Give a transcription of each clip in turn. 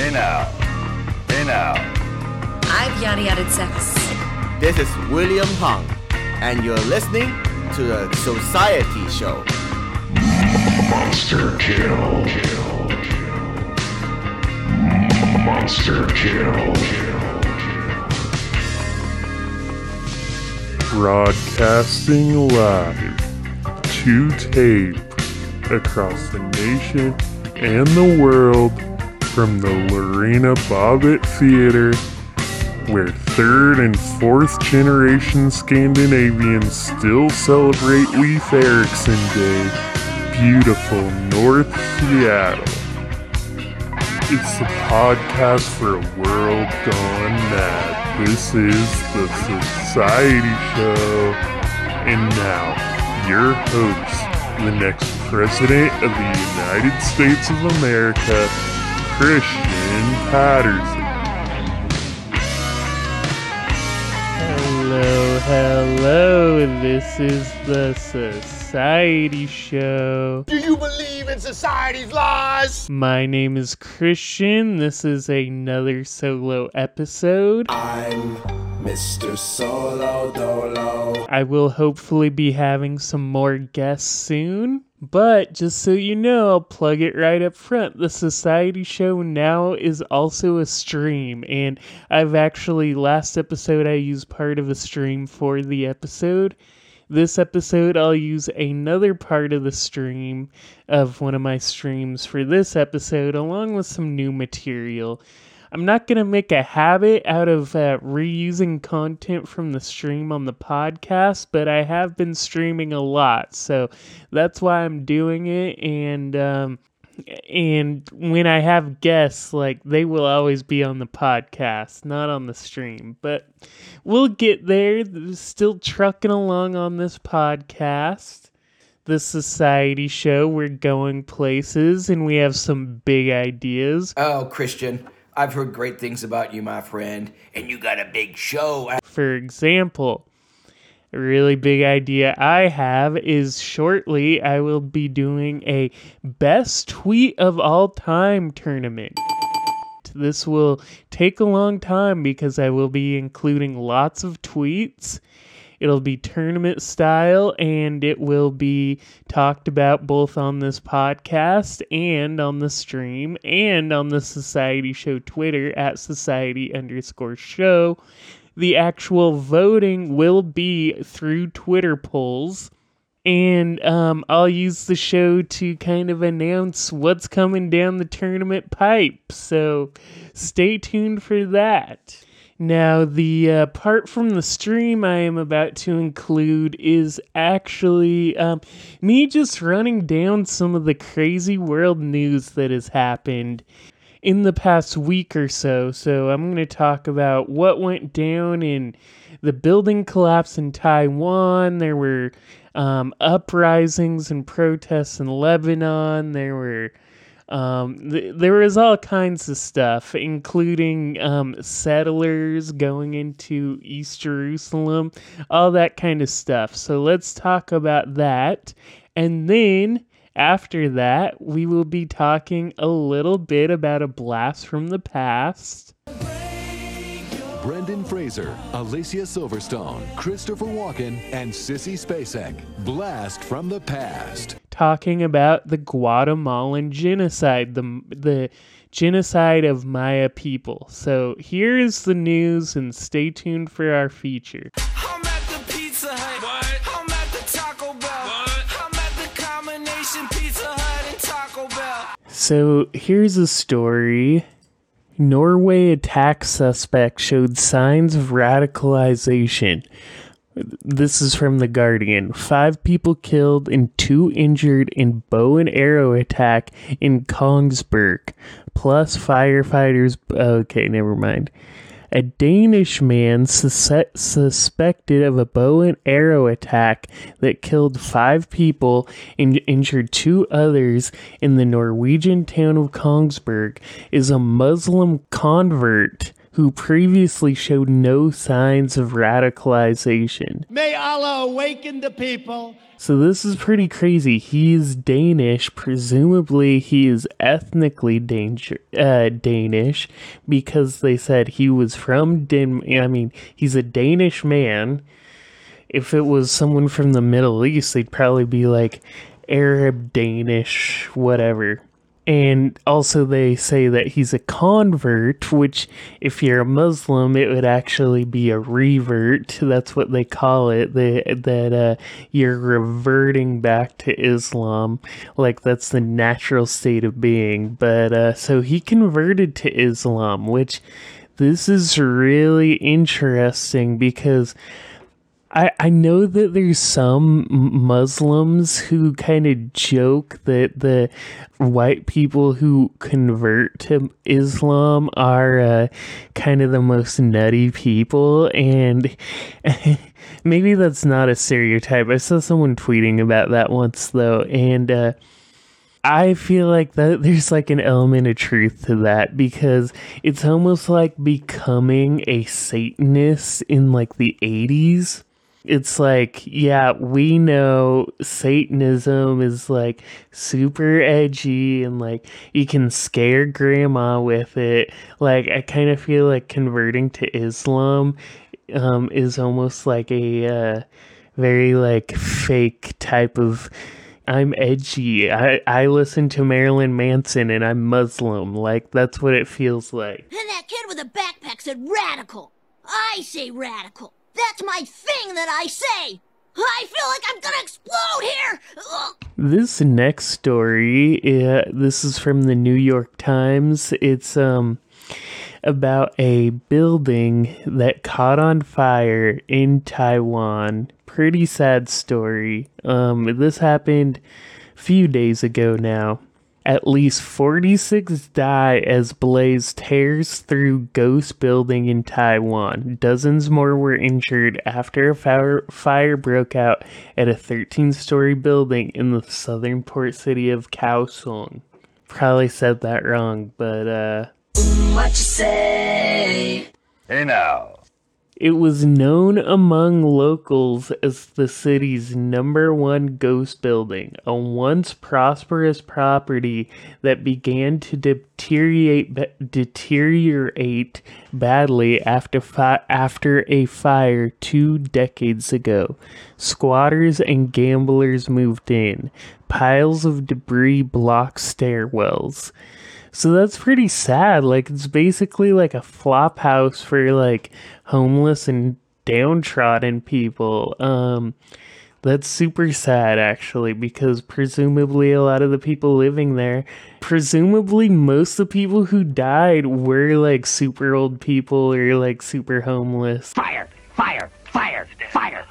Hey now. Hey now. I've yada yada sex. This is William Hung, and you're listening to the Society Show. Monster kill. Monster kill. Broadcasting live to tape across the nation and the world from the Lorena Bobbitt Theater, where third and fourth generation Scandinavians still celebrate Leif Erikson Day, beautiful North Seattle. It's the podcast for a world gone mad. This is the Society Show. And now, your host, the next President of the United States of America, Christian Patterson. Hello, hello. This is the Society Show. Do you believe in society's laws? My name is Christian. This is another solo episode. I'm Mr. Solo Dolo. I will hopefully be having some more guests soon. But just so you know, I'll plug it right up front. The Society Show now is also a stream, and I've actually, last episode, I used part of a stream for the episode. This episode, I'll use another part of the stream of one of my streams for this episode, along with some new material. I'm not going to make a habit out of uh, reusing content from the stream on the podcast, but I have been streaming a lot, so that's why I'm doing it. And um, and when I have guests, like they will always be on the podcast, not on the stream. But we'll get there. Still trucking along on this podcast. The Society Show. We're going places, and we have some big ideas. Oh, Christian, I've heard great things about you, my friend, and you got a big show. For example, a really big idea I have is shortly I will be doing a best tweet of all time tournament. This will take a long time because I will be including lots of tweets. It'll be tournament style and it will be talked about both on this podcast and on the stream and on the Society Show Twitter at society underscore show. The actual voting will be through Twitter polls. And um, I'll use the show to kind of announce what's coming down the tournament pipe. So stay tuned for that. Now, the uh, part from the stream I am about to include is actually um, me just running down some of the crazy world news that has happened in the past week or so. So, I'm going to talk about what went down in the building collapse in Taiwan. There were um, uprisings and protests in Lebanon. There were um, th- there was all kinds of stuff, including um, settlers going into East Jerusalem, all that kind of stuff. So let's talk about that. And then after that, we will be talking a little bit about a blast from the past. Brendan Fraser, Alicia Silverstone, Christopher Walken, and Sissy Spacek. Blast from the past. talking about the Guatemalan genocide, the the genocide of Maya people. So here is the news, and stay tuned for our feature. I'm at the Pizza Hut. I'm at the Taco Bell. I'm at the combination Pizza Hut and Taco Bell. So here's a story. Norway attack suspect showed signs of radicalization. This is from The Guardian. Five people killed and two injured in bow and arrow attack in Kongsberg. Plus firefighters. Okay, never mind. A Danish man sus- suspected of a bow and arrow attack that killed five people and injured two others in the Norwegian town of Kongsberg is a Muslim convert who previously showed no signs of radicalization. May Allah awaken the people. So this is pretty crazy. He's Danish. Presumably, he is ethnically uh, Danish because they said he was from Den. I mean, he's a Danish man. If it was someone from the Middle East, they'd probably be like Arab, Danish, whatever. And also, they say that he's a convert, which, if you're a Muslim, it would actually be a revert. That's what they call it. They, that uh, you're reverting back to Islam. Like, that's the natural state of being. But uh, so he converted to Islam, which this is really interesting because I, I know that there's some Muslims who kind of joke that the white people who convert to Islam are uh, kind of the most nutty people, and maybe that's not a stereotype. I saw someone tweeting about that once though, and uh, I feel like that there's like an element of truth to that because it's almost like becoming a Satanist in like the 80s it's like, yeah, we know Satanism is like super edgy and like you can scare grandma with it. Like, I kind of feel like converting to Islam um, is almost like a uh, very like fake type of. I'm edgy. I, I listen to Marilyn Manson and I'm Muslim. Like, that's what it feels like. And that kid with a backpack said radical. I say radical. That's my thing that I say. I feel like I'm gonna explode here. This next story, this is from the New York Times. It's um about a building that caught on fire in Taiwan. Pretty sad story. Um, this happened a few days ago now. At least 46 die as blaze tears through ghost building in Taiwan. Dozens more were injured after a fire, fire broke out at a 13 story building in the southern port city of Kaohsiung. Probably said that wrong, but uh. What you say? Hey now. It was known among locals as the city's number one ghost building, a once prosperous property that began to deteriorate deteriorate badly after fi- after a fire 2 decades ago. Squatters and gamblers moved in. Piles of debris blocked stairwells. So that's pretty sad. Like it's basically like a flop house for like homeless and downtrodden people. Um that's super sad actually because presumably a lot of the people living there presumably most of the people who died were like super old people or like super homeless. Fire! Fire! Fire! Fire!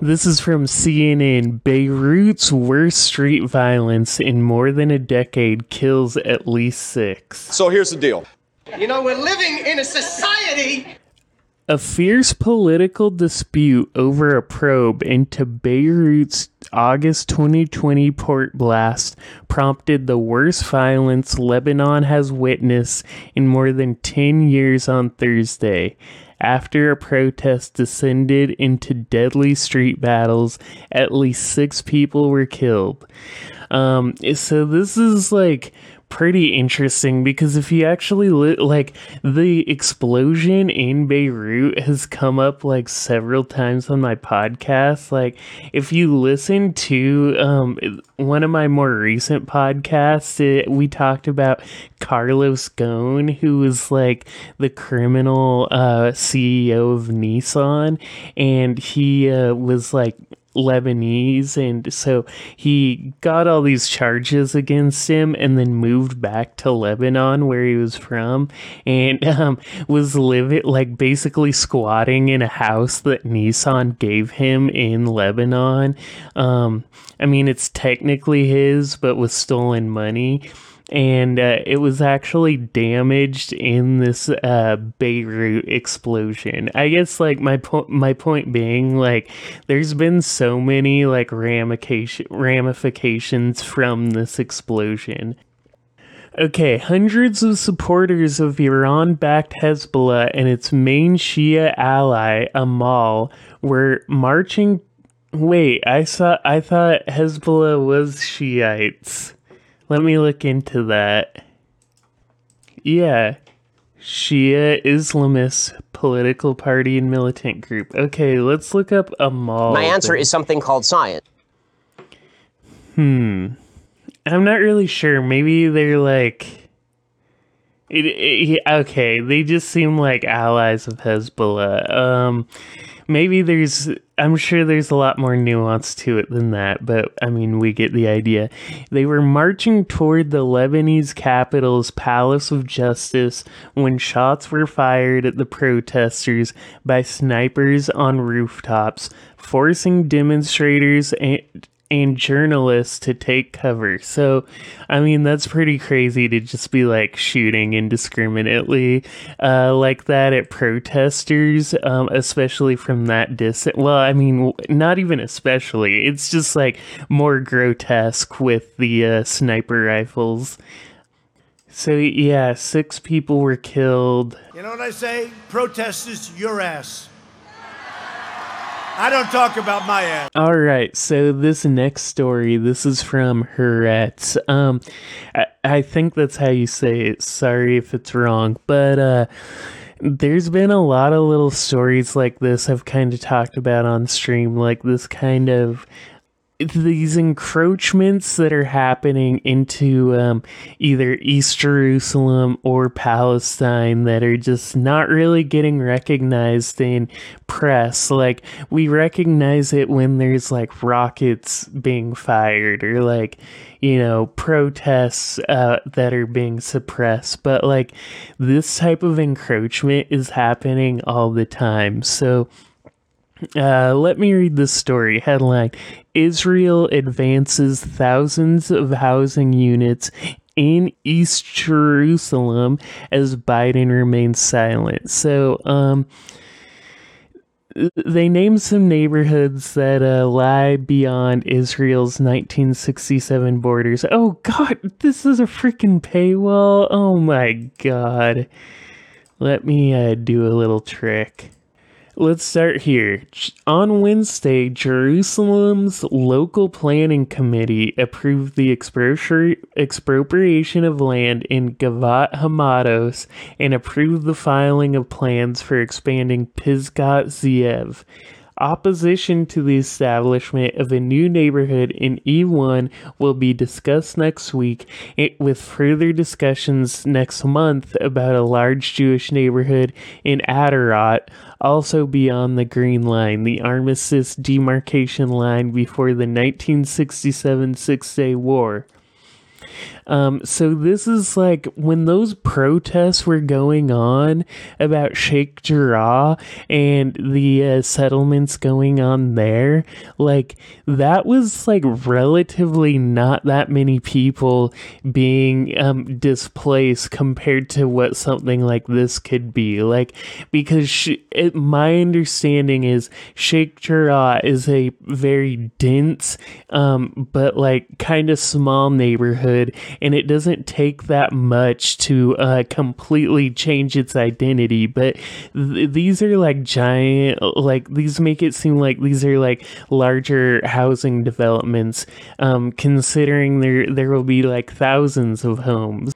This is from CNN. Beirut's worst street violence in more than a decade kills at least six. So here's the deal. You know, we're living in a society. A fierce political dispute over a probe into Beirut's August 2020 port blast prompted the worst violence Lebanon has witnessed in more than 10 years on Thursday after a protest descended into deadly street battles, at least six people were killed. Um, so this is like pretty interesting because if you actually li- like the explosion in Beirut has come up like several times on my podcast. Like if you listen to um one of my more recent podcasts it, we talked about Carlos Ghosn who was like the criminal uh CEO of Nissan and he uh, was like Lebanese, and so he got all these charges against him, and then moved back to Lebanon, where he was from, and um, was living like basically squatting in a house that Nissan gave him in Lebanon. Um, I mean, it's technically his, but with stolen money and uh, it was actually damaged in this uh, Beirut explosion. I guess like my point my point being like there's been so many like ramification ramifications from this explosion. Okay, hundreds of supporters of Iran backed Hezbollah and its main Shia ally, Amal, were marching. Wait, I saw. I thought Hezbollah was Shiites. Let me look into that. Yeah. Shia Islamist political party and militant group. Okay, let's look up Amal. My answer then. is something called science. Hmm. I'm not really sure. Maybe they're like. It, it, okay, they just seem like allies of Hezbollah. Um, maybe there's. I'm sure there's a lot more nuance to it than that, but I mean, we get the idea. They were marching toward the Lebanese capital's Palace of Justice when shots were fired at the protesters by snipers on rooftops, forcing demonstrators and journalists to take cover. So, I mean, that's pretty crazy to just be like shooting indiscriminately uh, like that at protesters, um, especially from that distance. Well, I mean, not even especially. It's just like more grotesque with the uh, sniper rifles. So, yeah, six people were killed. You know what I say? Protesters, your ass. I don't talk about my ass. All right, so this next story, this is from Haaretz. Um, I, I think that's how you say it. Sorry if it's wrong, but uh, there's been a lot of little stories like this I've kind of talked about on stream, like this kind of these encroachments that are happening into um, either East Jerusalem or Palestine that are just not really getting recognized in press. Like, we recognize it when there's like rockets being fired or like, you know, protests uh, that are being suppressed. But like, this type of encroachment is happening all the time. So, uh, let me read this story. Headline Israel advances thousands of housing units in East Jerusalem as Biden remains silent. So, um, they name some neighborhoods that uh, lie beyond Israel's 1967 borders. Oh god, this is a freaking paywall. Oh my god. Let me uh, do a little trick. Let's start here. On Wednesday, Jerusalem's local planning committee approved the expropri- expropriation of land in Givat Hamatos and approved the filing of plans for expanding Pisgat Ze'ev. Opposition to the establishment of a new neighborhood in E1 will be discussed next week, with further discussions next month about a large Jewish neighborhood in Atarot, also beyond the Green Line, the armistice demarcation line before the 1967 Six Day War. Um, so this is like when those protests were going on about Sheikh Jarrah and the uh, settlements going on there. Like that was like relatively not that many people being um, displaced compared to what something like this could be. Like because sh- it, my understanding is Sheikh Jarrah is a very dense, um, but like kind of small neighborhood and it doesn't take that much to uh, completely change its identity. But th- these are like giant, like these make it seem like these are like larger housing developments. Um, considering there there will be like thousands of homes.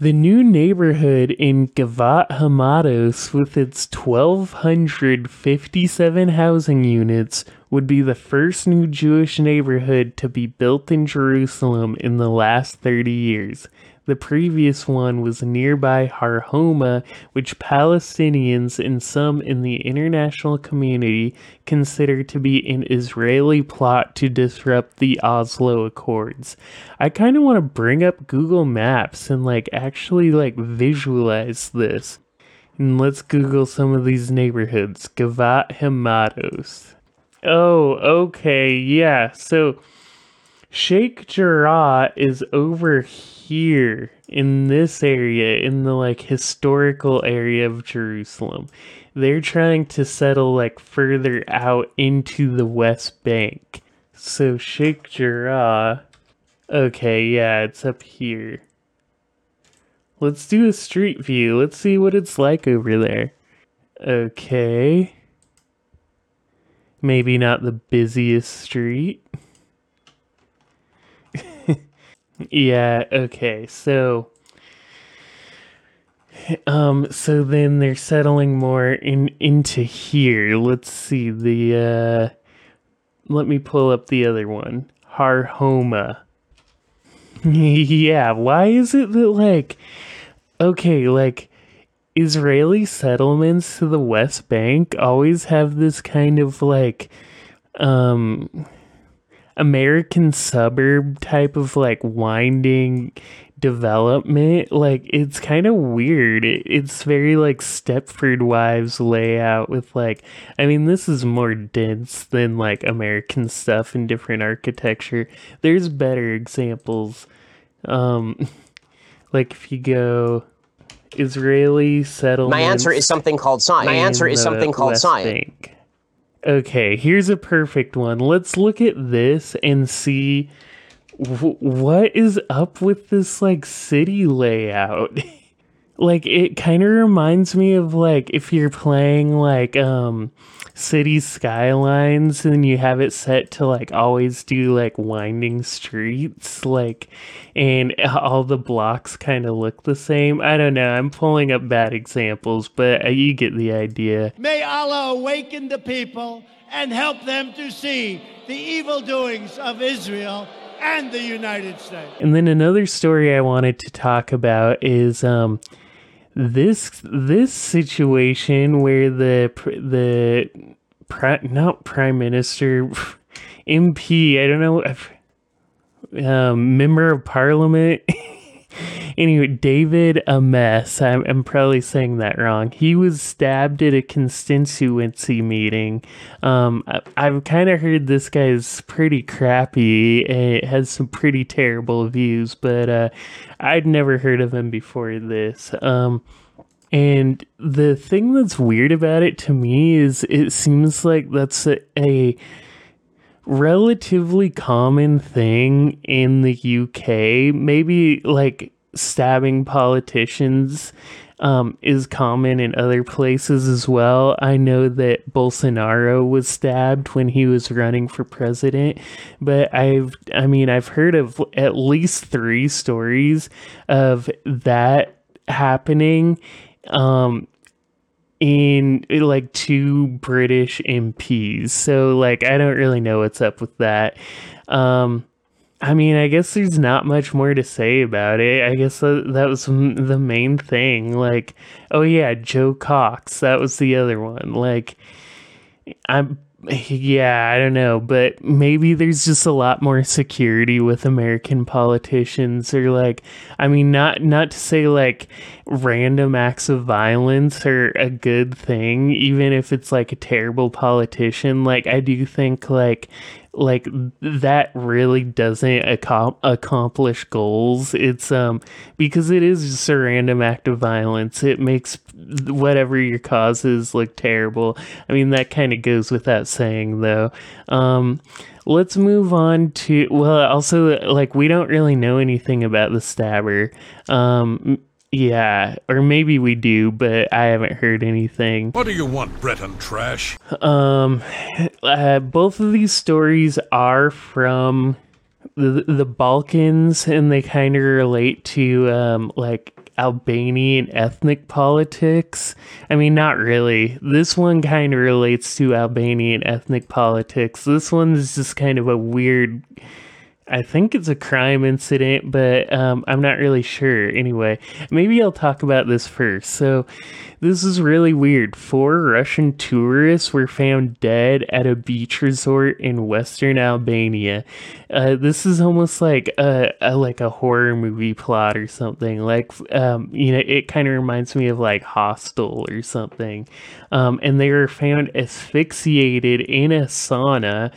The new neighborhood in Givat Hamatos, with its 1,257 housing units, would be the first new Jewish neighborhood to be built in Jerusalem in the last 30 years. The previous one was nearby Har Homa, which Palestinians and some in the international community consider to be an Israeli plot to disrupt the Oslo Accords. I kind of want to bring up Google Maps and like actually like visualize this. And let's Google some of these neighborhoods. Givat Hamatos. Oh, okay, yeah. So Sheikh Jarrah is over here in this area, in the like historical area of Jerusalem. They're trying to settle like further out into the West Bank. So Sheikh Jarrah Okay, yeah, it's up here. Let's do a street view. Let's see what it's like over there. Okay. Maybe not the busiest street. yeah, okay. So um so then they're settling more in into here. Let's see the uh let me pull up the other one. Har Homa. yeah, why is it that like okay, like Israeli settlements to the West Bank always have this kind of like um American suburb type of like winding development. Like it's kind of weird. It, it's very like Stepford Wives layout with like I mean this is more dense than like American stuff in different architecture. There's better examples. Um like if you go Israeli settlements. My answer is something called science. My answer is something called West science. Bank. Okay, here's a perfect one. Let's look at this and see w- what is up with this like city layout. like it kind of reminds me of like if you're playing like um city skylines and you have it set to like always do like winding streets like and all the blocks kind of look the same i don't know i'm pulling up bad examples but uh, you get the idea May Allah awaken the people and help them to see the evil doings of Israel and the United States. And then another story I wanted to talk about is um this this situation where the the not prime minister MP I don't know um, member of parliament anyway David Amess I'm, I'm probably saying that wrong. He was stabbed at a constituency meeting. Um, I, I've kind of heard this guy's pretty crappy it has some pretty terrible views but uh, I'd never heard of him before this. Um, and the thing that's weird about it to me is it seems like that's a, a relatively common thing in the UK. Maybe like stabbing politicians um, is common in other places as well. I know that Bolsonaro was stabbed when he was running for president, but I've, I mean, I've heard of at least three stories of that happening um in like two British MPs. So like I don't really know what's up with that. Um I mean, I guess there's not much more to say about it. I guess that, that was the main thing. Like, oh yeah, Jo Cox, that was the other one. Like I'm yeah, I don't know, but maybe there's just a lot more security with American politicians or like I mean not not to say like random acts of violence are a good thing even if it's like a terrible politician like I do think like like that really doesn't accom- accomplish goals. It's um because it is just a random act of violence. It makes whatever your cause is look terrible. I mean that kind of goes without saying though. Um let's move on to well also like we don't really know anything about the stabber. Um yeah, or maybe we do, but I haven't heard anything. What do you want, Breton trash? Um, uh, both of these stories are from the the Balkans, and they kind of relate to um like Albanian ethnic politics. I mean, not really. This one kind of relates to Albanian ethnic politics. This one is just kind of a weird. I think it's a crime incident, but um, I'm not really sure. Anyway, maybe I'll talk about this first. So, this is really weird. Four Russian tourists were found dead at a beach resort in western Albania. Uh, this is almost like a, a like a horror movie plot or something. Like, um, you know, it kind of reminds me of like Hostel or something. Um, and they were found asphyxiated in a sauna.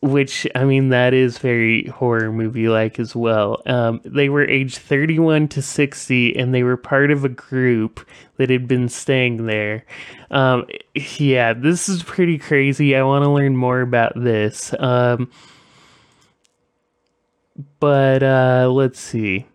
Which I mean that is very horror movie like as well. Um, they were aged 31 to 60, and they were part of a group that had been staying there. Um, yeah, this is pretty crazy. I want to learn more about this. Um, but uh, let's see.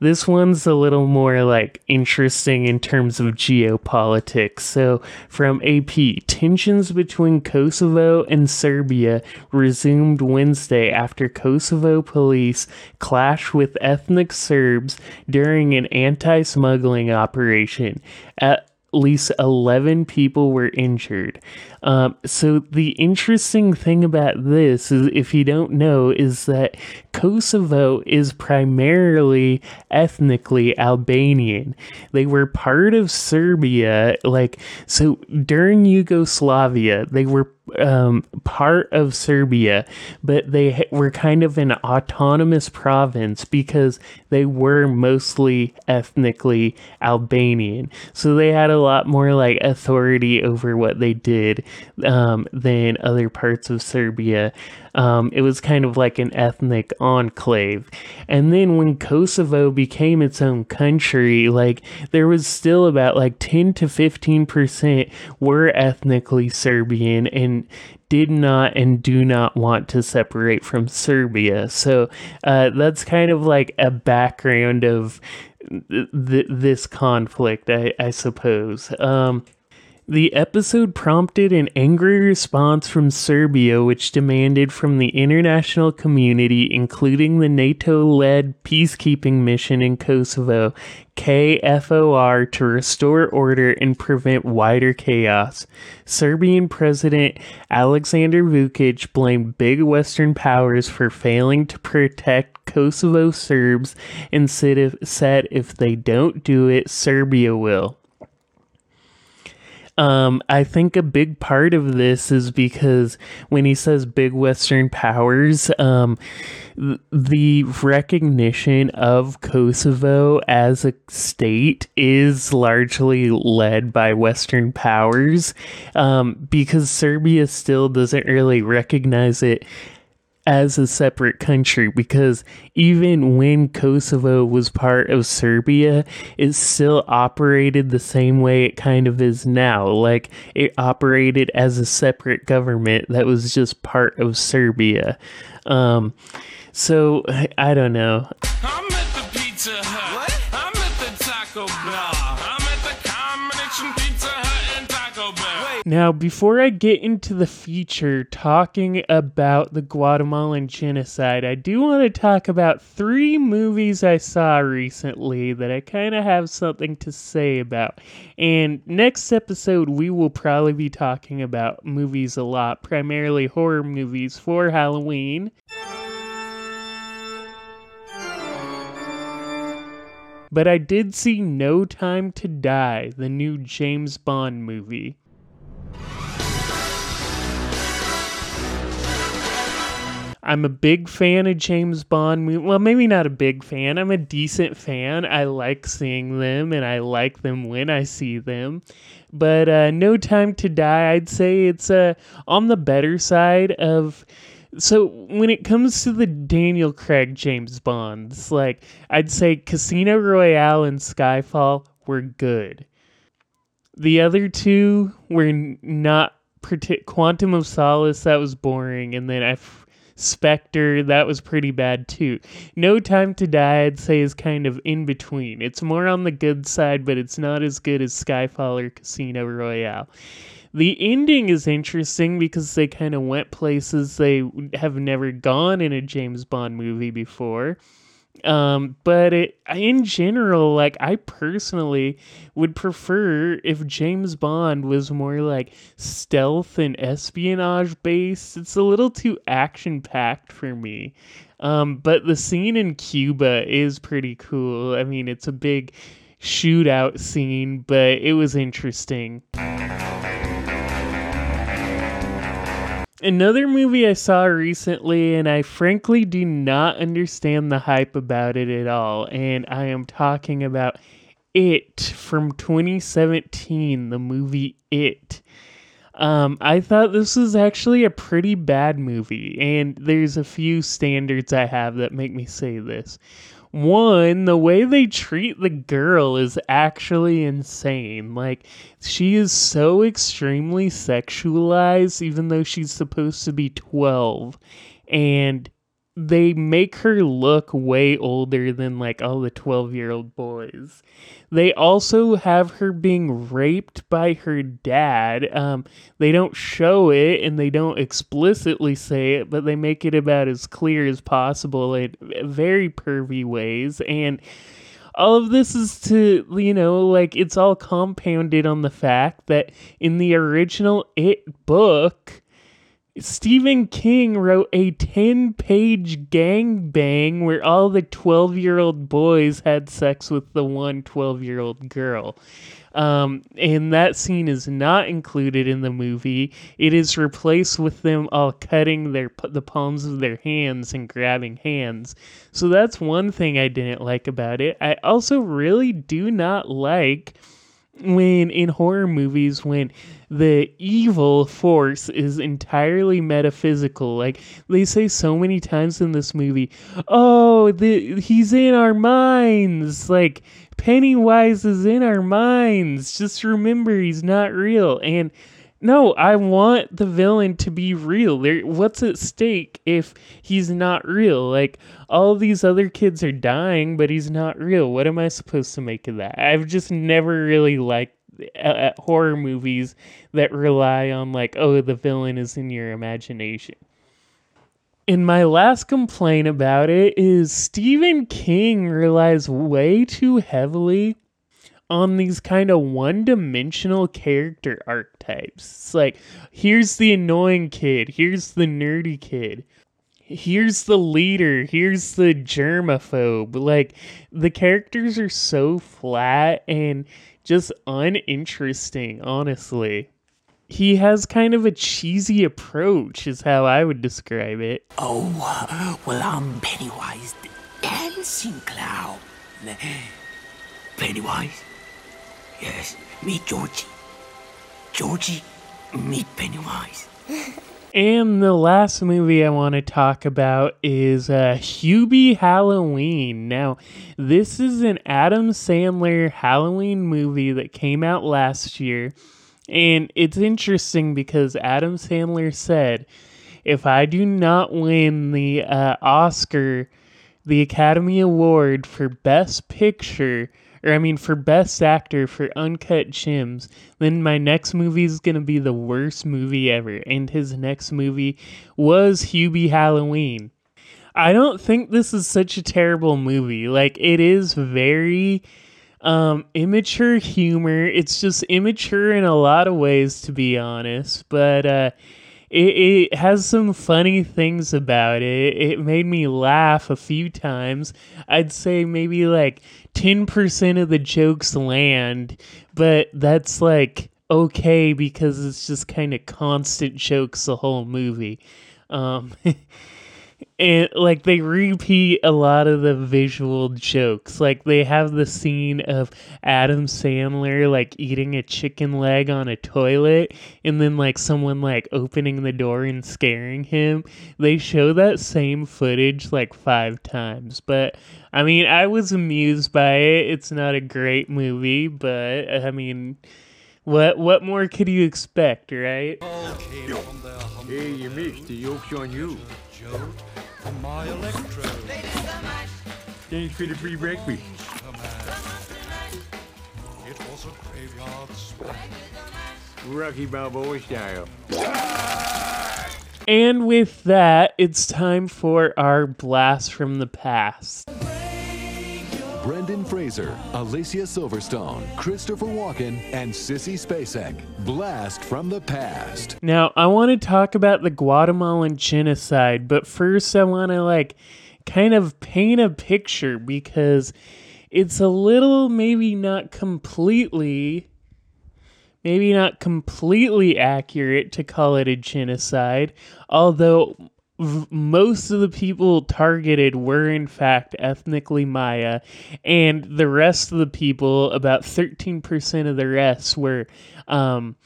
This one's a little more like interesting in terms of geopolitics. So, from AP, tensions between Kosovo and Serbia resumed Wednesday after Kosovo police clashed with ethnic Serbs during an anti smuggling operation. At least 11 people were injured. Um, so, the interesting thing about this is, if you don't know, is that Kosovo is primarily ethnically Albanian. They were part of Serbia, like, so during Yugoslavia, they were um, part of Serbia, but they were kind of an autonomous province because they were mostly ethnically Albanian. So they had a lot more like authority over what they did um, than other parts of Serbia. Um, it was kind of like an ethnic enclave. And then when Kosovo became its own country, like there was still about like 10 to 15% were ethnically Serbian and did not and do not want to separate from Serbia. So uh, that's kind of like a background of th- th- this conflict, I, I suppose. Um, the episode prompted an angry response from Serbia, which demanded from the international community, including the NATO led peacekeeping mission in Kosovo, KFOR, to restore order and prevent wider chaos. Serbian President Alexander Vucic blamed big Western powers for failing to protect Kosovo Serbs and said if, said if they don't do it, Serbia will. Um, I think a big part of this is because when he says big Western powers, um, th- the recognition of Kosovo as a state is largely led by Western powers um, because Serbia still doesn't really recognize it as a separate country because even when Kosovo was part of Serbia, it still operated the same way it kind of is now. Like it operated as a separate government that was just part of Serbia. Um, so I, don't know. I'm Now, before I get into the feature talking about the Guatemalan genocide, I do want to talk about three movies I saw recently that I kind of have something to say about. And next episode, we will probably be talking about movies a lot, primarily horror movies for Halloween. But I did see No Time to Die, the new James Bond movie. I'm a big fan of James Bond. Well, maybe not a big fan. I'm a decent fan. I like seeing them and I like them when I see them. But uh, No Time to Die, I'd say it's uh, on the better side of. So when it comes to the Daniel Craig James Bonds, like I'd say Casino Royale and Skyfall were good. The other two were not Quantum of Solace that was boring, and then I f- Spectre that was pretty bad too. No Time to Die I'd say is kind of in between. It's more on the good side, but it's not as good as Skyfall or Casino Royale. The ending is interesting because they kind of went places they have never gone in a James Bond movie before. Um, but it in general, like I personally would prefer if James Bond was more like stealth and espionage based. It's a little too action packed for me. Um, but the scene in Cuba is pretty cool. I mean, it's a big shootout scene, but it was interesting. Another movie I saw recently, and I frankly do not understand the hype about it at all, and I am talking about It from 2017, the movie It. Um, I thought this was actually a pretty bad movie, and there's a few standards I have that make me say this. One, the way they treat the girl is actually insane. Like, she is so extremely sexualized, even though she's supposed to be 12. And they make her look way older than like all the 12 year old boys. They also have her being raped by her dad. Um, they don't show it and they don't explicitly say it, but they make it about as clear as possible in very pervy ways. And all of this is to, you know, like it's all compounded on the fact that in the original It book, Stephen King wrote a 10 page gangbang where all the 12 year old boys had sex with the one 12 year old girl. Um, and that scene is not included in the movie. It is replaced with them all cutting their the palms of their hands and grabbing hands. So that's one thing I didn't like about it. I also really do not like when in horror movies when the evil force is entirely metaphysical. Like they say so many times in this movie oh the he's in our minds. Like pennywise is in our minds. Just remember he's not real. And no, I want the villain to be real. What's at stake if he's not real? Like all these other kids are dying, but he's not real. What am I supposed to make of that? I've just never really liked uh, horror movies that rely on like, oh, the villain is in your imagination. And my last complaint about it is Stephen King relies way too heavily on these kind of one dimensional character archetypes. It's like, here's the annoying kid, here's the nerdy kid, here's the leader, here's the germaphobe. Like, the characters are so flat and just uninteresting, honestly. He has kind of a cheesy approach, is how I would describe it. Oh, well, I'm Pennywise the dancing clown. Pennywise? Yes, me, Georgie. Georgie, meet Pennywise. And the last movie I want to talk about is uh, Hubie Halloween. Now, this is an Adam Sandler Halloween movie that came out last year. And it's interesting because Adam Sandler said, if I do not win the uh, Oscar, the Academy Award for Best Picture, or I mean for best actor for Uncut Gems, then my next movie is going to be the worst movie ever. And his next movie was Hubie Halloween. I don't think this is such a terrible movie. Like it is very um immature humor. It's just immature in a lot of ways to be honest, but uh it, it has some funny things about it. It made me laugh a few times. I'd say maybe like 10% of the jokes land, but that's like okay because it's just kind of constant jokes the whole movie. Um, and like they repeat a lot of the visual jokes. Like they have the scene of Adam Sandler like eating a chicken leg on a toilet and then like someone like opening the door and scaring him. They show that same footage like 5 times. But I mean, I was amused by it. It's not a great movie, but I mean, what what more could you expect, right? Hey, you missed the on you. From my electrode. Thanks for the free breakfast. It was a graveyard. Rocky Balboa style. And with that, it's time for our blast from the past. Brendan Fraser, Alicia Silverstone, Christopher Walken, and Sissy Spacek. Blast from the past. Now, I want to talk about the Guatemalan genocide, but first I want to like kind of paint a picture because it's a little maybe not completely maybe not completely accurate to call it a genocide, although most of the people targeted were in fact ethnically Maya, and the rest of the people, about 13% of the rest, were um,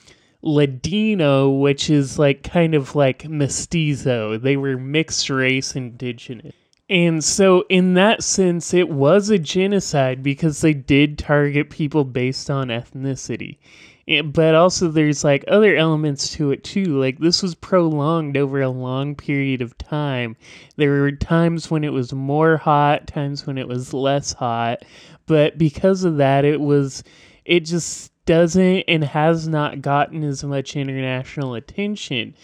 Ladino, which is like kind of like mestizo. They were mixed race indigenous. And so, in that sense, it was a genocide because they did target people based on ethnicity. And, but also, there's like other elements to it too. Like, this was prolonged over a long period of time. There were times when it was more hot, times when it was less hot. But because of that, it was, it just doesn't and has not gotten as much international attention.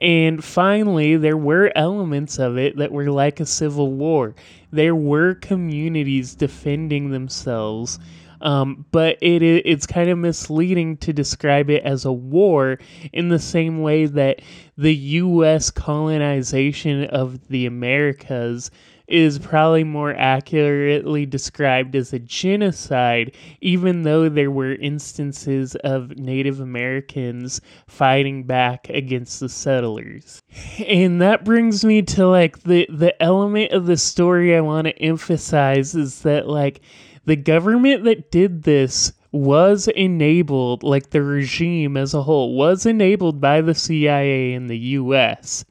And finally, there were elements of it that were like a civil war. There were communities defending themselves, um, but it it's kind of misleading to describe it as a war in the same way that the U.S. colonization of the Americas is probably more accurately described as a genocide, even though there were instances of Native Americans fighting back against the settlers. And that brings me to like the, the element of the story I want to emphasize is that like the government that did this was enabled, like the regime as a whole, was enabled by the CIA in the US.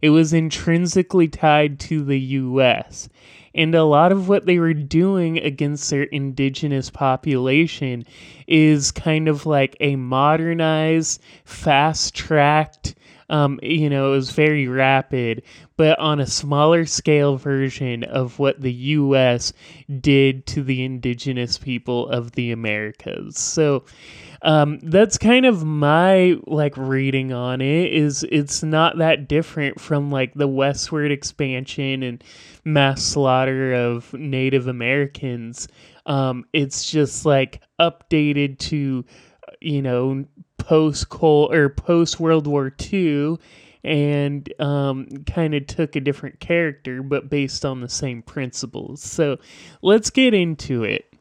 It was intrinsically tied to the US. And a lot of what they were doing against their indigenous population is kind of like a modernized, fast tracked, um, you know, it was very rapid, but on a smaller scale version of what the US did to the indigenous people of the Americas. So, um, that's kind of my like reading on it is it's not that different from like the westward expansion and mass slaughter of native americans um, it's just like updated to you know post cold or post world war ii and um, kind of took a different character but based on the same principles so let's get into it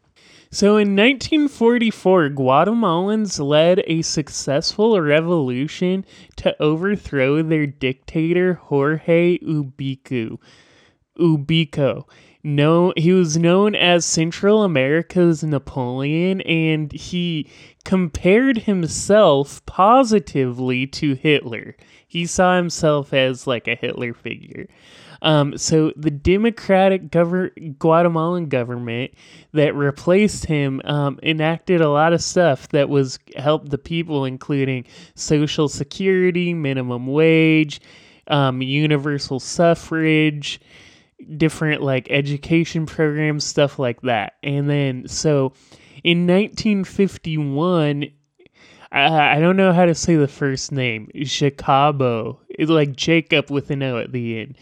so in 1944, Guatemalans led a successful revolution to overthrow their dictator Jorge Ubico. Ubico. No, he was known as Central America's Napoleon, and he compared himself positively to Hitler. He saw himself as like a Hitler figure. Um, so the democratic gover- Guatemalan government that replaced him um, enacted a lot of stuff that was helped the people, including social security, minimum wage, um, universal suffrage, different like education programs, stuff like that. And then so in 1951 I, I don't know how to say the first name. Jacobo. It's like Jacob with an O at the end.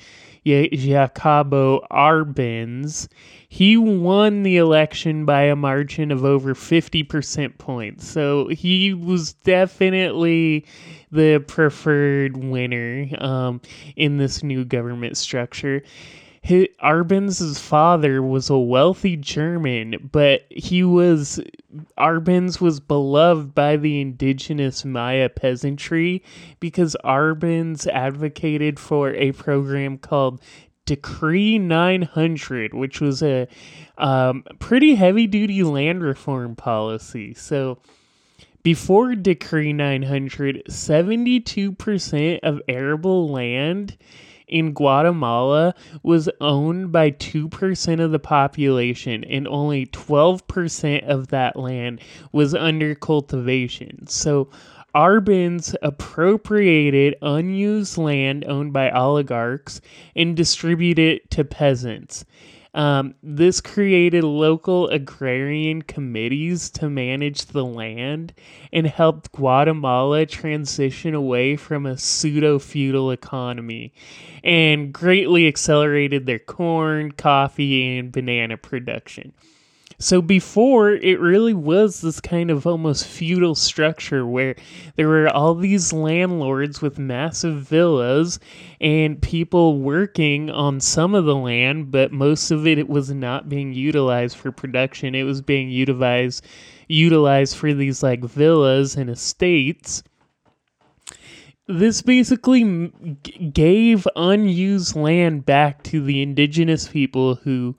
Jacobo Arbenz, he won the election by a margin of over 50% points. So he was definitely the preferred winner um, in this new government structure. His, Arbenz's father was a wealthy German, but he was Arbenz was beloved by the indigenous Maya peasantry because Arbenz advocated for a program called Decree 900, which was a um, pretty heavy duty land reform policy. So, before Decree 900, 72% of arable land in Guatemala was owned by 2% of the population, and only 12% of that land was under cultivation. So, Arbenz appropriated unused land owned by oligarchs and distributed it to peasants. Um, this created local agrarian committees to manage the land and helped Guatemala transition away from a pseudo feudal economy and greatly accelerated their corn, coffee, and banana production. So before it really was this kind of almost feudal structure where there were all these landlords with massive villas and people working on some of the land, but most of it, it was not being utilized for production. It was being utilized utilized for these like villas and estates this basically gave unused land back to the indigenous people who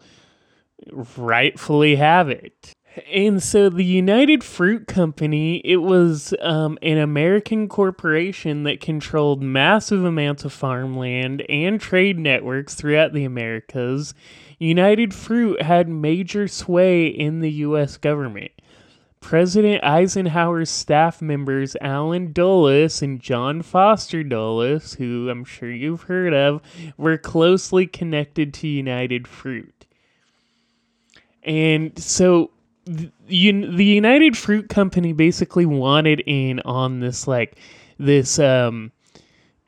rightfully have it. And so the United Fruit Company, it was um, an American corporation that controlled massive amounts of farmland and trade networks throughout the Americas. United Fruit had major sway in the U.S. government. President Eisenhower's staff members Allen Dulles and John Foster Dulles, who I'm sure you've heard of, were closely connected to United Fruit. And so the, the United Fruit Company basically wanted in on this like this um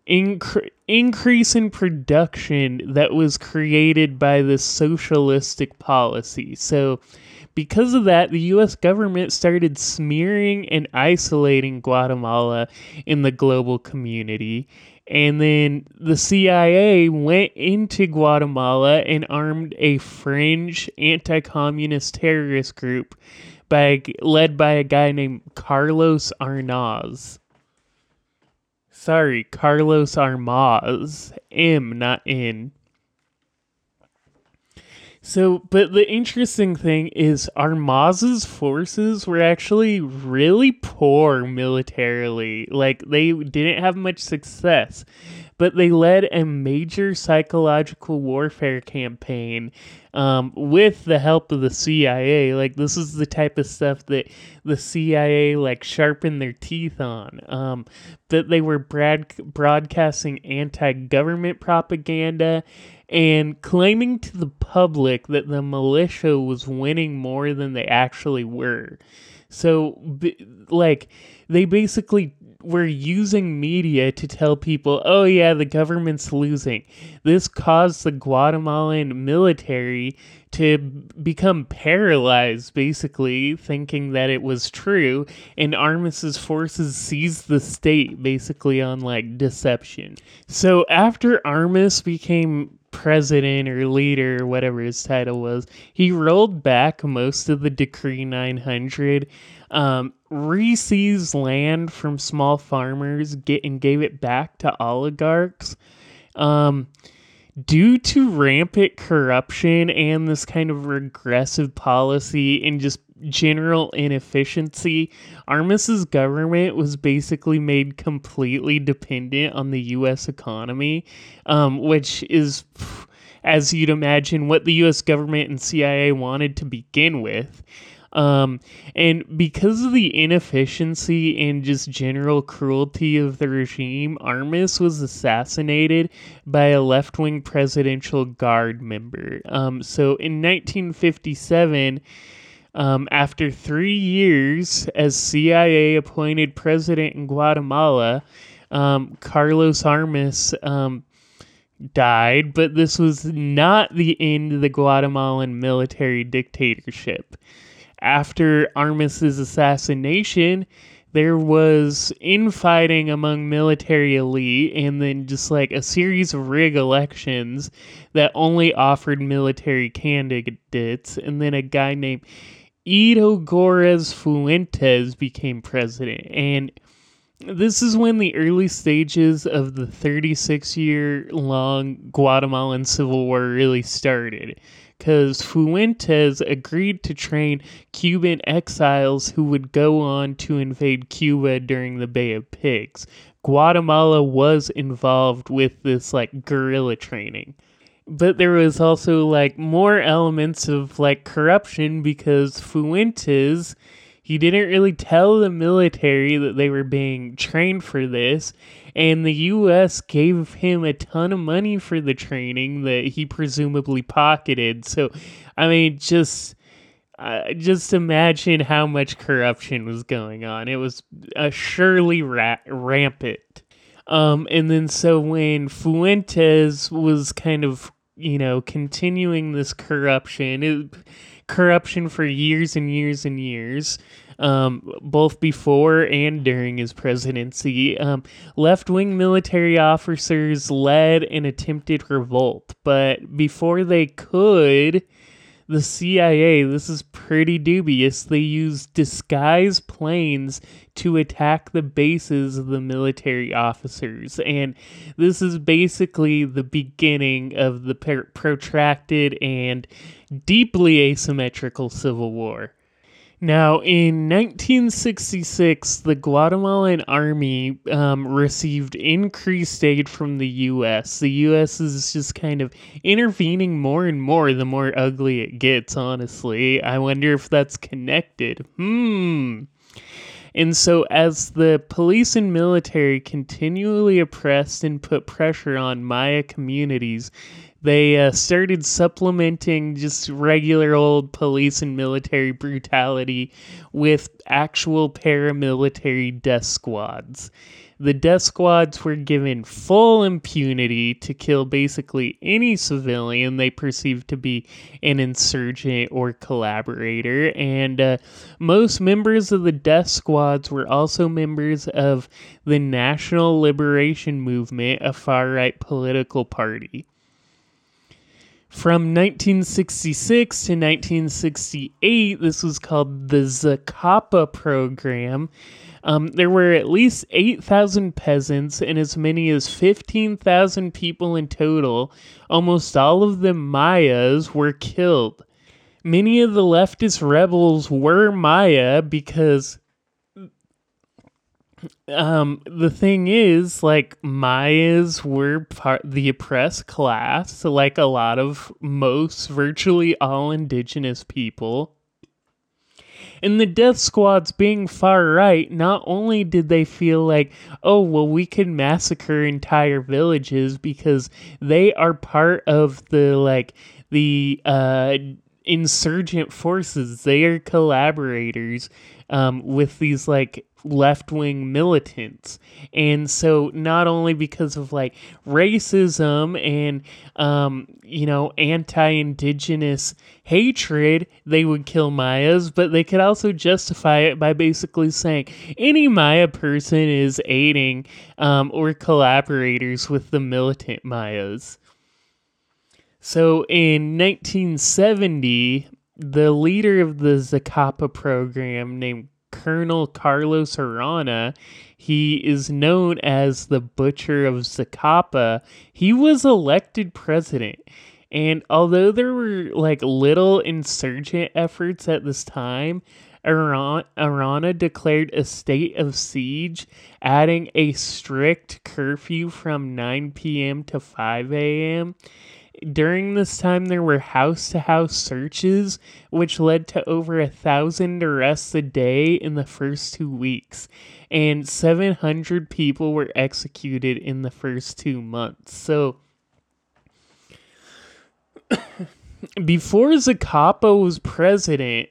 incre- increase in production that was created by this socialistic policy. So because of that, the US government started smearing and isolating Guatemala in the global community. And then the CIA went into Guatemala and armed a fringe anti communist terrorist group by, led by a guy named Carlos Arnaz. Sorry, Carlos Armas. M, not N. So, but the interesting thing is Armas's forces were actually really poor militarily. Like, they didn't have much success, but they led a major psychological warfare campaign um, with the help of the CIA. Like, this is the type of stuff that the CIA, like, sharpened their teeth on. Um, they were broad- broadcasting anti government propaganda and claiming to the public that the militia was winning more than they actually were. So, like, they basically were using media to tell people, oh, yeah, the government's losing. This caused the Guatemalan military to become paralyzed, basically, thinking that it was true. And Armas's forces seized the state, basically, on like deception. So, after Armas became president or leader whatever his title was, he rolled back most of the Decree 900, um, re-seized land from small farmers, get and gave it back to oligarchs. Um, due to rampant corruption and this kind of regressive policy and just general inefficiency, Armas's government was basically made completely dependent on the U.S. economy, um, which is, as you'd imagine, what the U.S. government and CIA wanted to begin with. Um, and because of the inefficiency and just general cruelty of the regime, Armas was assassinated by a left wing presidential guard member. Um, so in 1957, um, after three years as CIA appointed president in Guatemala, um, Carlos Armas um, died, but this was not the end of the Guatemalan military dictatorship. After Armas's assassination, there was infighting among military elite and then just like a series of rig elections that only offered military candidates and then a guy named Ydígoras Fuentes became president. And this is when the early stages of the 36 year long Guatemalan Civil War really started. Because Fuentes agreed to train Cuban exiles who would go on to invade Cuba during the Bay of Pigs. Guatemala was involved with this like guerrilla training but there was also like more elements of like corruption because Fuentes he didn't really tell the military that they were being trained for this and the US gave him a ton of money for the training that he presumably pocketed. So I mean just uh, just imagine how much corruption was going on. It was uh, surely ra- rampant. Um, and then so when Fuentes was kind of, you know, continuing this corruption, it, corruption for years and years and years, um, both before and during his presidency, um, left wing military officers led an attempted revolt. But before they could, the CIA, this is pretty dubious. They used disguised planes to attack the bases of the military officers. And this is basically the beginning of the per- protracted and deeply asymmetrical civil war. Now, in 1966, the Guatemalan army um, received increased aid from the U.S. The U.S. is just kind of intervening more and more the more ugly it gets, honestly. I wonder if that's connected. Hmm. And so, as the police and military continually oppressed and put pressure on Maya communities, they uh, started supplementing just regular old police and military brutality with actual paramilitary death squads. The death squads were given full impunity to kill basically any civilian they perceived to be an insurgent or collaborator, and uh, most members of the death squads were also members of the National Liberation Movement, a far right political party. From 1966 to 1968, this was called the Zacapa program. Um, there were at least 8,000 peasants and as many as 15,000 people in total. Almost all of them Mayas were killed. Many of the leftist rebels were Maya because um the thing is like mayas were part the oppressed class like a lot of most virtually all indigenous people. And the death squads being far right not only did they feel like oh well we can massacre entire villages because they are part of the like the uh insurgent forces. They are collaborators um, with these like left wing militants. And so, not only because of like racism and, um, you know, anti indigenous hatred, they would kill Mayas, but they could also justify it by basically saying any Maya person is aiding um, or collaborators with the militant Mayas. So in 1970, the leader of the Zacapa program, named Colonel Carlos Arana, he is known as the Butcher of Zacapa. He was elected president. And although there were like little insurgent efforts at this time, Arana declared a state of siege, adding a strict curfew from 9 p.m. to 5 a.m during this time there were house to house searches which led to over a thousand arrests a day in the first two weeks and 700 people were executed in the first two months. So before Zacapa was president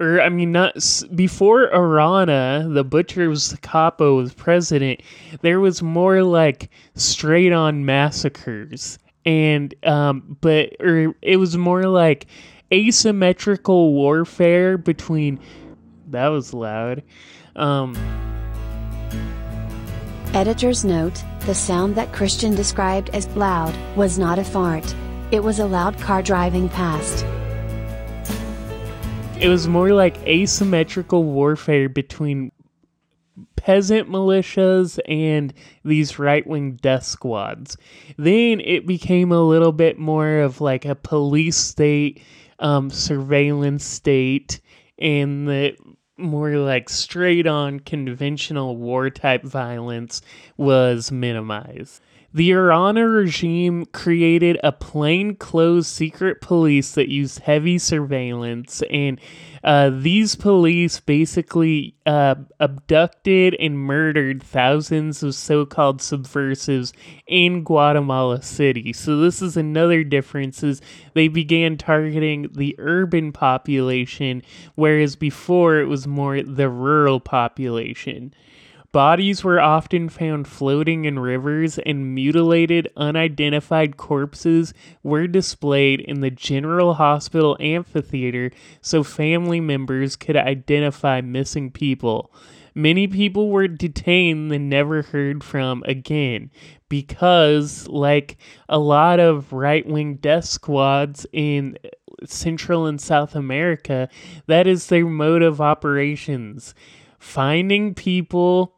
or I mean not before Arana, the butcher of Zacapa was president, there was more like straight on massacres and um, but or it was more like asymmetrical warfare between. That was loud. Um, Editor's note the sound that Christian described as loud was not a fart, it was a loud car driving past. It was more like asymmetrical warfare between peasant militias and these right wing death squads. Then it became a little bit more of like a police state, um, surveillance state, and the more like straight on conventional war type violence was minimized. The Arana regime created a plainclothes secret police that used heavy surveillance, and uh, these police basically uh, abducted and murdered thousands of so called subversives in Guatemala City. So, this is another difference is they began targeting the urban population, whereas before it was more the rural population. Bodies were often found floating in rivers, and mutilated, unidentified corpses were displayed in the General Hospital amphitheater so family members could identify missing people. Many people were detained and never heard from again because, like a lot of right wing death squads in Central and South America, that is their mode of operations. Finding people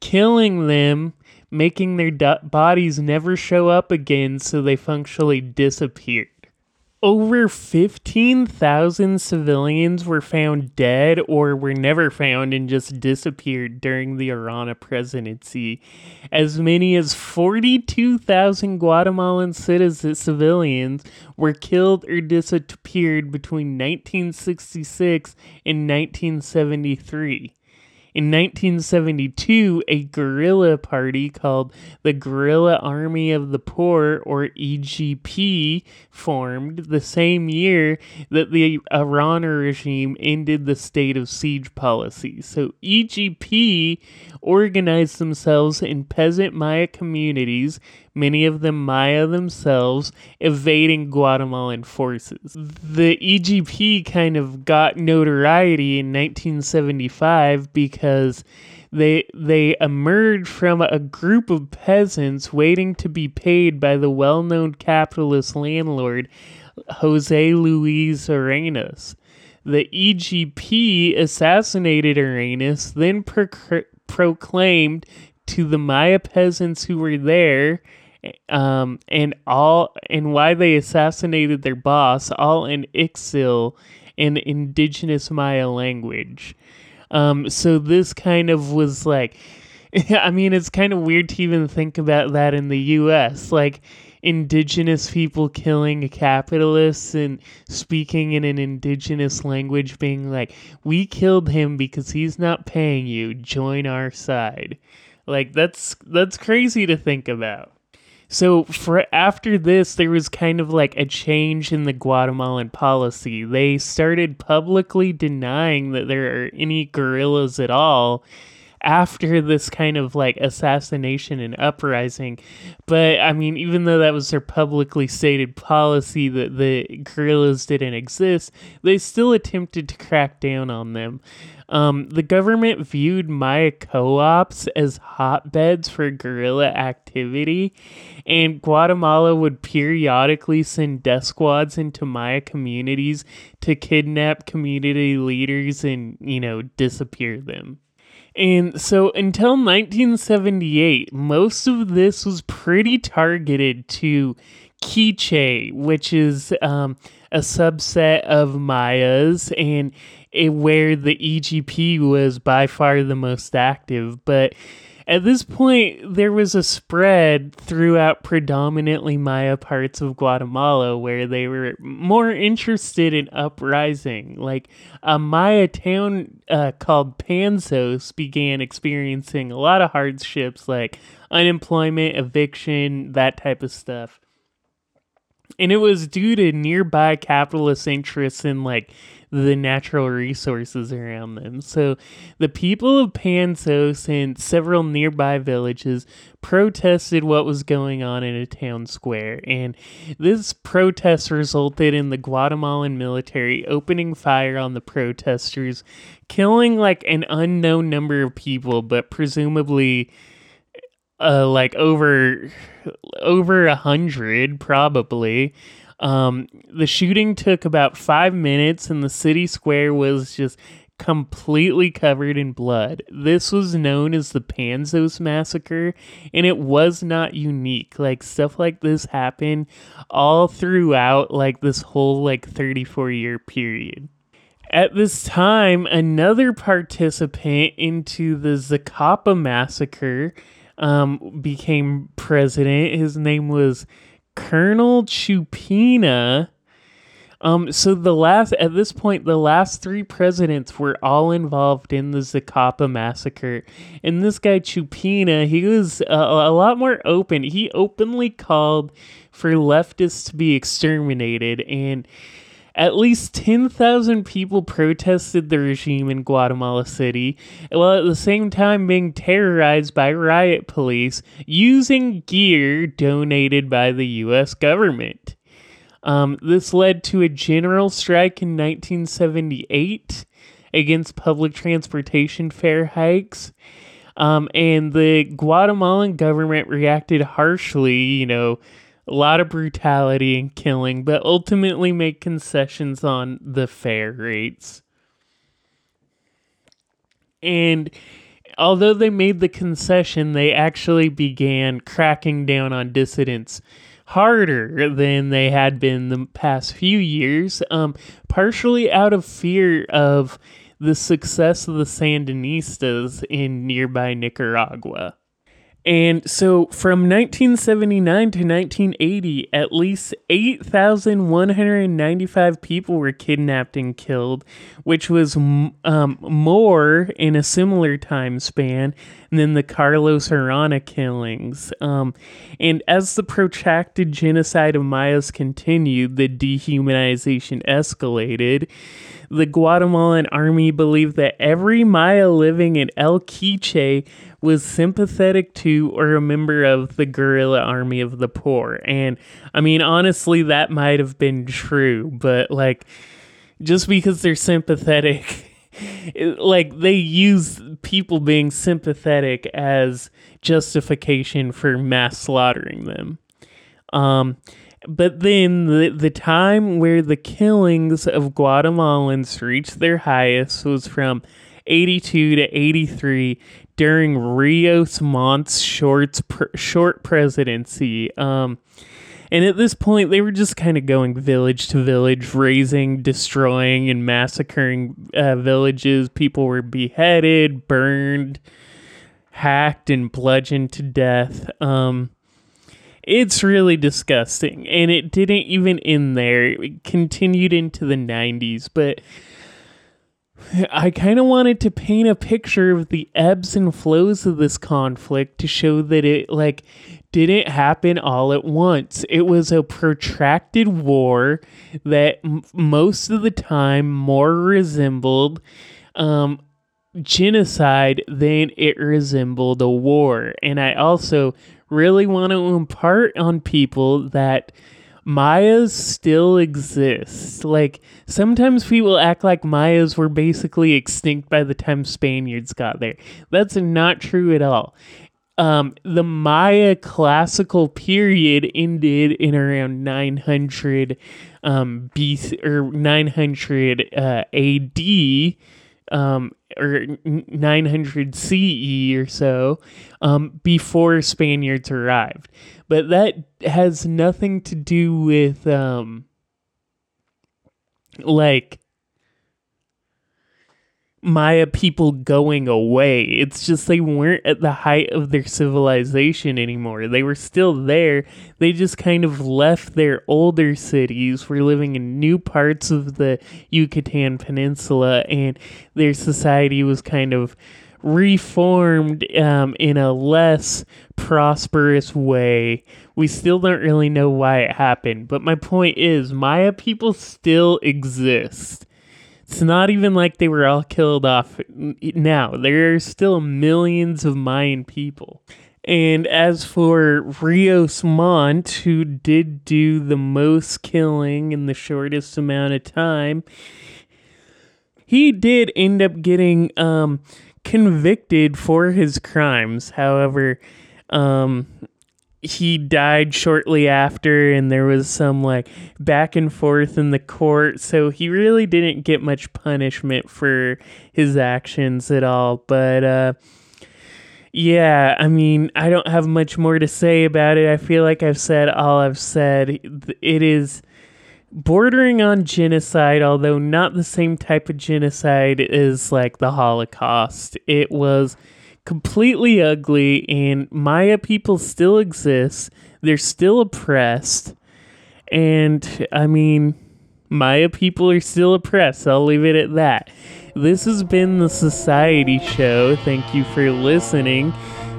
killing them, making their bodies never show up again so they functionally disappeared. over 15,000 civilians were found dead or were never found and just disappeared during the Arana presidency. As many as 42,000 Guatemalan citizens, civilians were killed or disappeared between 1966 and 1973. In 1972, a guerrilla party called the Guerrilla Army of the Poor, or EGP, formed the same year that the Arana regime ended the state of siege policy. So, EGP organized themselves in peasant Maya communities, many of them Maya themselves, evading Guatemalan forces. The EGP kind of got notoriety in 1975 because they they emerged from a group of peasants waiting to be paid by the well-known capitalist landlord Jose Luis Arenas. The EGP assassinated Arenas, then proclaimed to the Maya peasants who were there um, and all and why they assassinated their boss, all in Ixil, an indigenous Maya language. Um, so this kind of was like, I mean, it's kind of weird to even think about that in the U.S. Like indigenous people killing capitalists and speaking in an indigenous language, being like, "We killed him because he's not paying you. Join our side." Like that's that's crazy to think about. So for after this, there was kind of like a change in the Guatemalan policy. They started publicly denying that there are any guerrillas at all after this kind of like assassination and uprising. But I mean, even though that was their publicly stated policy that the guerrillas didn't exist, they still attempted to crack down on them. Um, the government viewed Maya co ops as hotbeds for guerrilla activity, and Guatemala would periodically send death squads into Maya communities to kidnap community leaders and, you know, disappear them. And so until 1978, most of this was pretty targeted to Quiche, which is um, a subset of Mayas, and it, where the EGP was by far the most active. But at this point, there was a spread throughout predominantly Maya parts of Guatemala where they were more interested in uprising. Like a Maya town uh, called Panzos began experiencing a lot of hardships like unemployment, eviction, that type of stuff. And it was due to nearby capitalist interests in like the natural resources around them. So the people of Panzos and several nearby villages protested what was going on in a town square, and this protest resulted in the Guatemalan military opening fire on the protesters, killing like an unknown number of people, but presumably uh, like over over a hundred probably um, the shooting took about five minutes, and the city square was just completely covered in blood. This was known as the Panzos Massacre, and it was not unique. Like, stuff like this happened all throughout, like, this whole, like, 34 year period. At this time, another participant into the Zacapa Massacre um, became president. His name was Colonel Chupina. Um, so the last at this point, the last three presidents were all involved in the Zacapa massacre, and this guy Chupina, he was a, a lot more open. He openly called for leftists to be exterminated, and at least 10,000 people protested the regime in Guatemala City, while at the same time being terrorized by riot police using gear donated by the US government. Um, this led to a general strike in 1978 against public transportation fare hikes. Um, and the Guatemalan government reacted harshly, you know, a lot of brutality and killing, but ultimately make concessions on the fare rates. And although they made the concession, they actually began cracking down on dissidents harder than they had been the past few years, um, partially out of fear of the success of the Sandinistas in nearby Nicaragua. And so from 1979 to 1980, at least 8,195 people were kidnapped and killed, which was um, more in a similar time span than the Carlos Arana killings. Um, and as the protracted genocide of Mayas continued, the dehumanization escalated. The Guatemalan army believed that every Maya living in El Quiche was sympathetic to or a member of the guerrilla army of the poor. And I mean, honestly, that might have been true, but like, just because they're sympathetic. like they use people being sympathetic as justification for mass slaughtering them. Um, but then the, the time where the killings of Guatemalans reached their highest was from 82 to 83 during Rios Montt's short, short presidency. Um, and at this point, they were just kind of going village to village, razing, destroying, and massacring uh, villages. People were beheaded, burned, hacked, and bludgeoned to death. Um, it's really disgusting. And it didn't even end there, it continued into the 90s. But I kind of wanted to paint a picture of the ebbs and flows of this conflict to show that it like didn't happen all at once. It was a protracted war that m- most of the time more resembled um, genocide than it resembled a war. And I also really want to impart on people that Mayas still exist. Like sometimes people act like Mayas were basically extinct by the time Spaniards got there. That's not true at all. Um, the Maya classical period ended in around 900 um, BC or 900 uh, AD um, or 900 CE or so um, before Spaniards arrived. But that has nothing to do with um, like Maya people going away. It's just they weren't at the height of their civilization anymore. They were still there. They just kind of left their older cities, were living in new parts of the Yucatan Peninsula, and their society was kind of reformed um, in a less prosperous way. We still don't really know why it happened, but my point is Maya people still exist it's not even like they were all killed off now. There are still millions of Mayan people. And as for Rios Montt, who did do the most killing in the shortest amount of time, he did end up getting um, convicted for his crimes. However, um, he died shortly after and there was some like back and forth in the court so he really didn't get much punishment for his actions at all. But uh yeah i mean i don't have much more to say about it. I feel like i've said all i've said. It is bordering on genocide although not the same type of genocide as like the holocaust it was completely ugly, and Maya people still exist. They're still oppressed. And I mean, Maya people are still oppressed. I'll leave it at that. This has been the Society Show. Thank you for listening.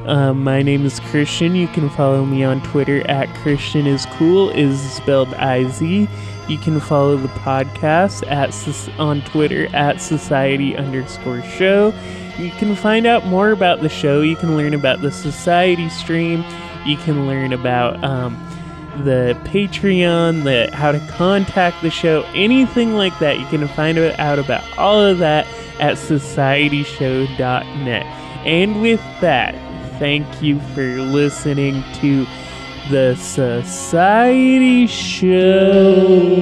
Um, my name is Christian. You can follow me on Twitter at Christian is cool is spelled I Z. You can follow the podcast at on Twitter at Society underscore Show. You can find out more about the show. You can learn about the society stream. You can learn about um, the Patreon, the how to contact the show, anything like that. You can find out about all of that at societyshow.net. And with that, thank you for listening to the Society Show.